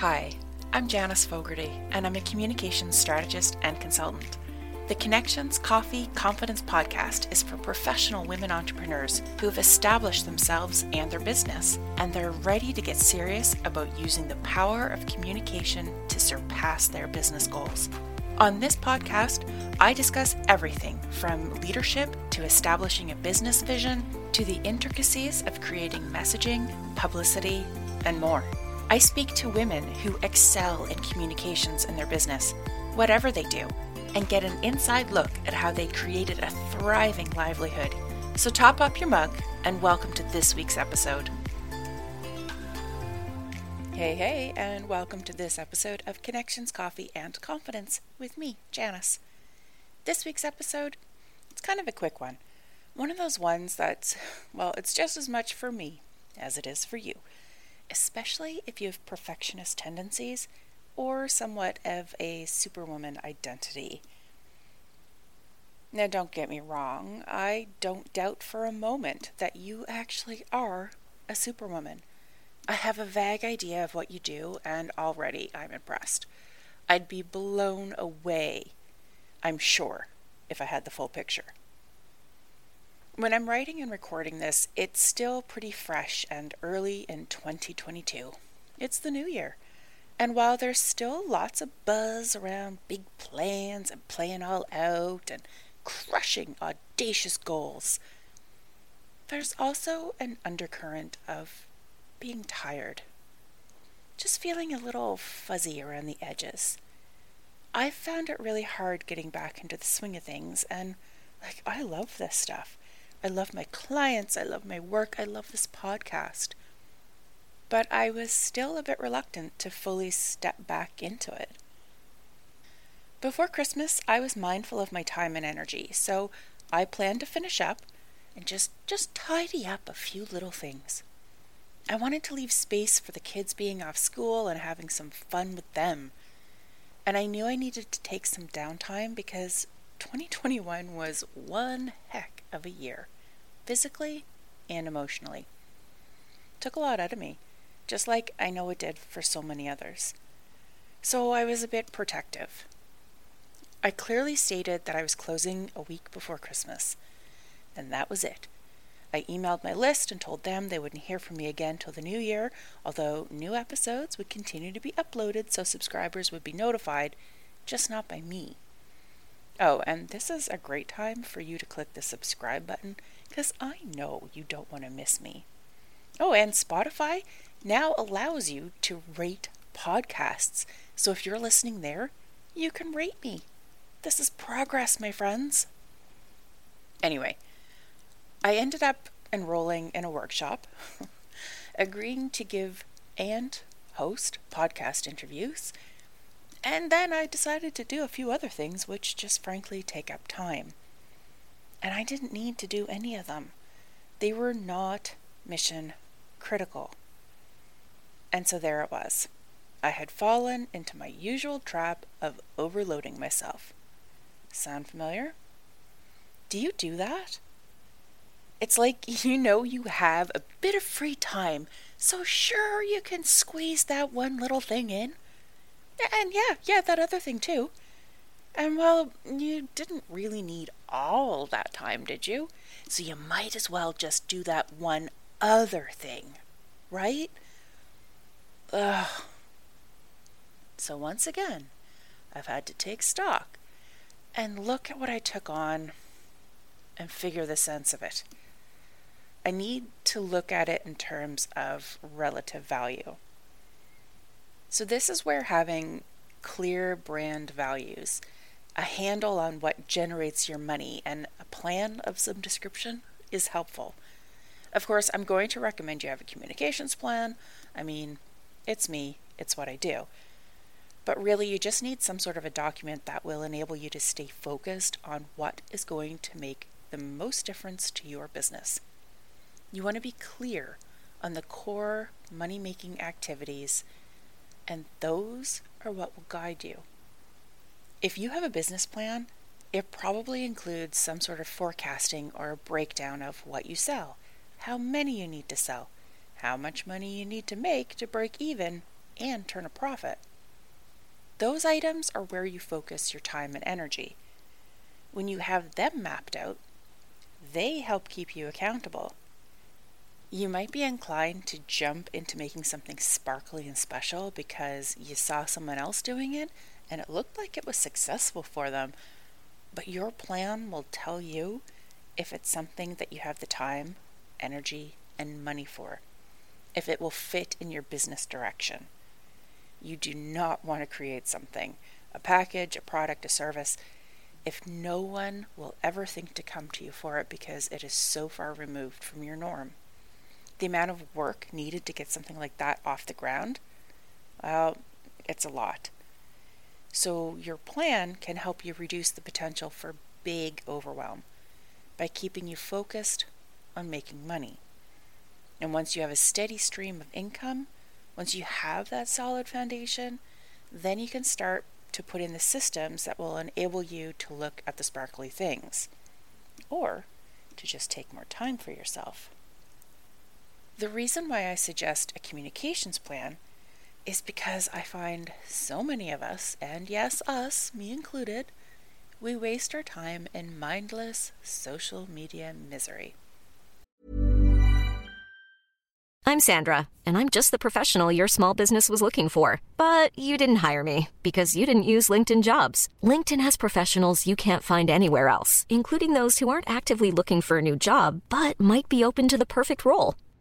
Hi, I'm Janice Fogarty, and I'm a communications strategist and consultant. The Connections Coffee Confidence podcast is for professional women entrepreneurs who have established themselves and their business, and they're ready to get serious about using the power of communication to surpass their business goals. On this podcast, I discuss everything from leadership to establishing a business vision to the intricacies of creating messaging, publicity, and more. I speak to women who excel in communications in their business, whatever they do, and get an inside look at how they created a thriving livelihood. So top up your mug and welcome to this week's episode. Hey, hey, and welcome to this episode of Connections, Coffee, and Confidence with me, Janice. This week's episode, it's kind of a quick one. One of those ones that's, well, it's just as much for me as it is for you especially if you have perfectionist tendencies or somewhat of a superwoman identity. Now, don't get me wrong, I don't doubt for a moment that you actually are a superwoman. I have a vague idea of what you do, and already I'm impressed. I'd be blown away, I'm sure, if I had the full picture. When I'm writing and recording this, it's still pretty fresh and early in 2022. It's the new year. And while there's still lots of buzz around big plans and playing all out and crushing audacious goals, there's also an undercurrent of being tired. Just feeling a little fuzzy around the edges. I've found it really hard getting back into the swing of things, and like, I love this stuff. I love my clients. I love my work. I love this podcast. But I was still a bit reluctant to fully step back into it. Before Christmas, I was mindful of my time and energy, so I planned to finish up and just just tidy up a few little things. I wanted to leave space for the kids being off school and having some fun with them. And I knew I needed to take some downtime because 2021 was one heck of a year physically and emotionally. Took a lot out of me, just like I know it did for so many others. So I was a bit protective. I clearly stated that I was closing a week before Christmas, and that was it. I emailed my list and told them they wouldn't hear from me again till the new year, although new episodes would continue to be uploaded so subscribers would be notified, just not by me. Oh, and this is a great time for you to click the subscribe button because I know you don't want to miss me. Oh, and Spotify now allows you to rate podcasts. So if you're listening there, you can rate me. This is progress, my friends. Anyway, I ended up enrolling in a workshop, agreeing to give and host podcast interviews, and then I decided to do a few other things which just frankly take up time and I didn't need to do any of them. They were not mission critical. And so there it was. I had fallen into my usual trap of overloading myself. Sound familiar? Do you do that? It's like you know you have a bit of free time, so sure you can squeeze that one little thing in. And yeah, yeah, that other thing too. And well, you didn't really need all that time, did you? So you might as well just do that one other thing, right? Ugh. So once again, I've had to take stock and look at what I took on and figure the sense of it. I need to look at it in terms of relative value. So, this is where having clear brand values, a handle on what generates your money, and a plan of some description is helpful. Of course, I'm going to recommend you have a communications plan. I mean, it's me, it's what I do. But really, you just need some sort of a document that will enable you to stay focused on what is going to make the most difference to your business. You want to be clear on the core money making activities, and those are what will guide you. If you have a business plan, it probably includes some sort of forecasting or a breakdown of what you sell, how many you need to sell, how much money you need to make to break even and turn a profit. Those items are where you focus your time and energy. When you have them mapped out, they help keep you accountable. You might be inclined to jump into making something sparkly and special because you saw someone else doing it and it looked like it was successful for them. But your plan will tell you if it's something that you have the time, energy, and money for, if it will fit in your business direction. You do not want to create something, a package, a product, a service, if no one will ever think to come to you for it because it is so far removed from your norm. The amount of work needed to get something like that off the ground, well, it's a lot. So, your plan can help you reduce the potential for big overwhelm by keeping you focused on making money. And once you have a steady stream of income, once you have that solid foundation, then you can start to put in the systems that will enable you to look at the sparkly things or to just take more time for yourself. The reason why I suggest a communications plan is because I find so many of us, and yes, us, me included, we waste our time in mindless social media misery. I'm Sandra, and I'm just the professional your small business was looking for. But you didn't hire me because you didn't use LinkedIn jobs. LinkedIn has professionals you can't find anywhere else, including those who aren't actively looking for a new job but might be open to the perfect role,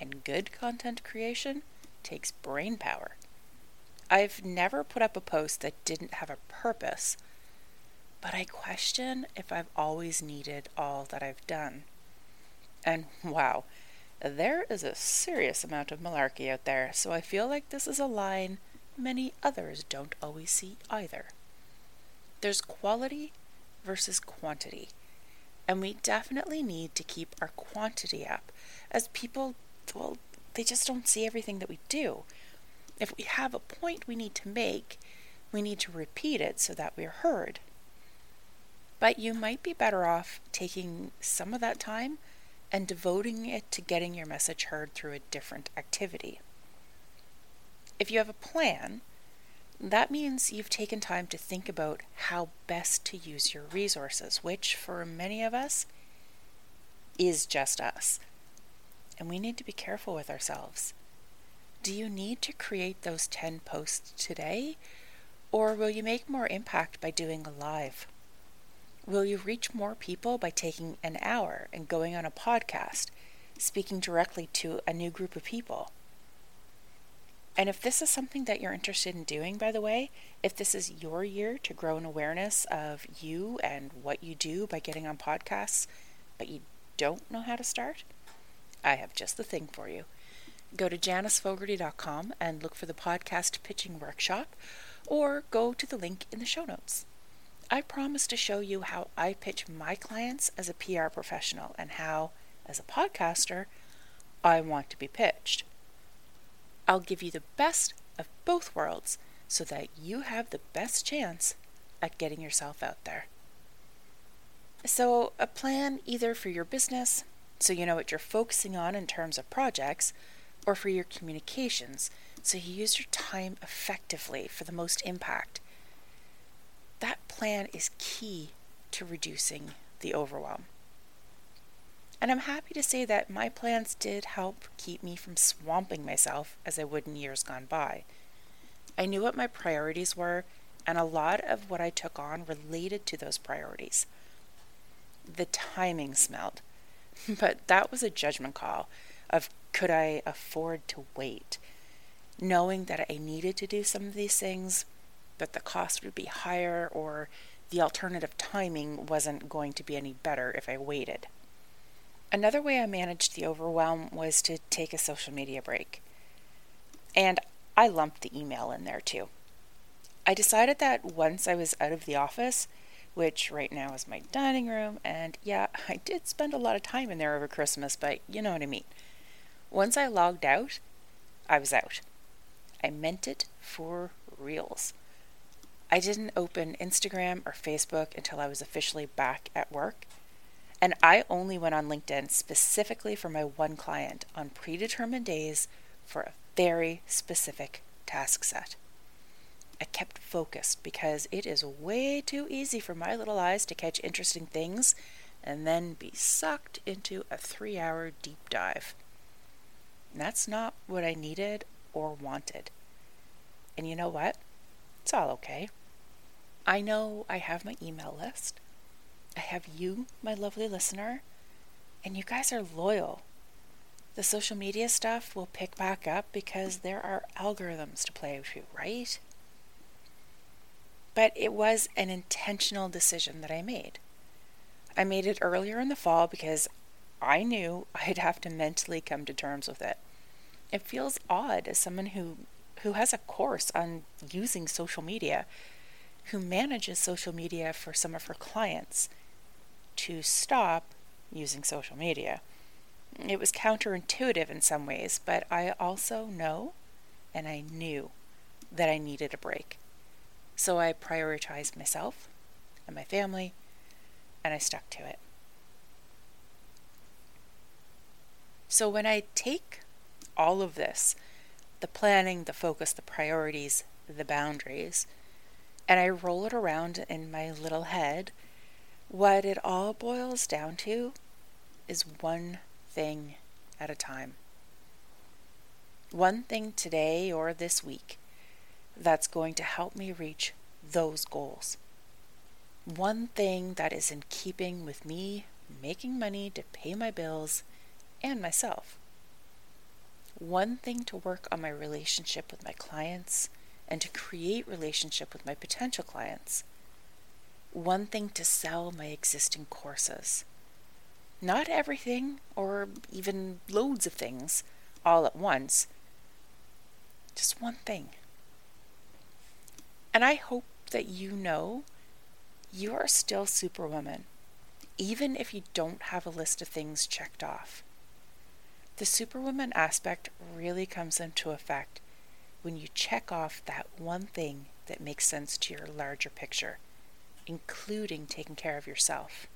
and good content creation takes brain power. I've never put up a post that didn't have a purpose, but I question if I've always needed all that I've done. And wow, there is a serious amount of malarkey out there, so I feel like this is a line many others don't always see either. There's quality versus quantity, and we definitely need to keep our quantity up, as people, well, they just don't see everything that we do. If we have a point we need to make, we need to repeat it so that we're heard. But you might be better off taking some of that time and devoting it to getting your message heard through a different activity. If you have a plan, that means you've taken time to think about how best to use your resources, which for many of us is just us. And we need to be careful with ourselves. Do you need to create those 10 posts today? Or will you make more impact by doing a live? Will you reach more people by taking an hour and going on a podcast, speaking directly to a new group of people? And if this is something that you're interested in doing, by the way, if this is your year to grow an awareness of you and what you do by getting on podcasts, but you don't know how to start, I have just the thing for you. Go to janicefogarty.com and look for the podcast pitching workshop, or go to the link in the show notes. I promise to show you how I pitch my clients as a PR professional and how, as a podcaster, I want to be pitched. I'll give you the best of both worlds so that you have the best chance at getting yourself out there. So, a plan either for your business, so you know what you're focusing on in terms of projects, or for your communications, so you use your time effectively for the most impact. That plan is key to reducing the overwhelm. And I'm happy to say that my plans did help keep me from swamping myself as I would in years gone by. I knew what my priorities were, and a lot of what I took on related to those priorities. The timing smelled, but that was a judgment call of could I afford to wait? Knowing that I needed to do some of these things, but the cost would be higher or the alternative timing wasn't going to be any better if I waited. Another way I managed the overwhelm was to take a social media break. And I lumped the email in there too. I decided that once I was out of the office, which right now is my dining room, and yeah, I did spend a lot of time in there over Christmas, but you know what I mean. Once I logged out, I was out. I meant it for reals. I didn't open Instagram or Facebook until I was officially back at work. And I only went on LinkedIn specifically for my one client on predetermined days for a very specific task set. I kept focused because it is way too easy for my little eyes to catch interesting things and then be sucked into a three hour deep dive. That's not what I needed or wanted. And you know what? It's all okay. I know I have my email list. I have you, my lovely listener, and you guys are loyal. The social media stuff will pick back up because there are algorithms to play with, right? But it was an intentional decision that I made. I made it earlier in the fall because I knew I'd have to mentally come to terms with it. It feels odd as someone who who has a course on using social media, who manages social media for some of her clients, to stop using social media. It was counterintuitive in some ways, but I also know and I knew that I needed a break. So I prioritized myself and my family, and I stuck to it. So when I take all of this the planning, the focus, the priorities, the boundaries and I roll it around in my little head, what it all boils down to is one thing at a time. One thing today or this week. That's going to help me reach those goals. One thing that is in keeping with me making money to pay my bills and myself. One thing to work on my relationship with my clients and to create relationship with my potential clients. One thing to sell my existing courses. Not everything or even loads of things all at once. Just one thing. And I hope that you know you are still Superwoman, even if you don't have a list of things checked off. The Superwoman aspect really comes into effect when you check off that one thing that makes sense to your larger picture, including taking care of yourself.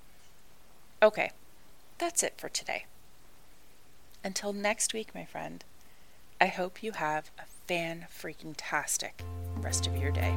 Okay, that's it for today. Until next week, my friend, I hope you have a fan freaking tastic rest of your day.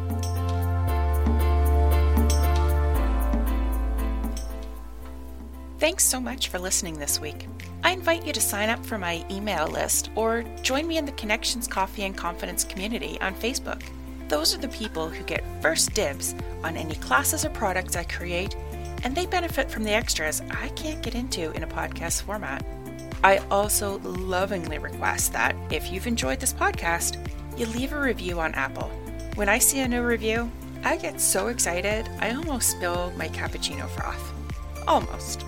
Thanks so much for listening this week. I invite you to sign up for my email list or join me in the Connections Coffee and Confidence community on Facebook. Those are the people who get first dibs on any classes or products I create, and they benefit from the extras I can't get into in a podcast format. I also lovingly request that if you've enjoyed this podcast, you leave a review on Apple. When I see a new review, I get so excited I almost spill my cappuccino froth. Almost.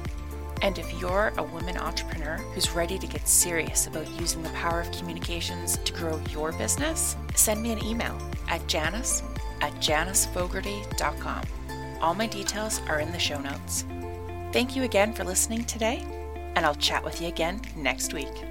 And if you're a woman entrepreneur who's ready to get serious about using the power of communications to grow your business, send me an email at janice at janicefogarty.com. All my details are in the show notes. Thank you again for listening today, and I'll chat with you again next week.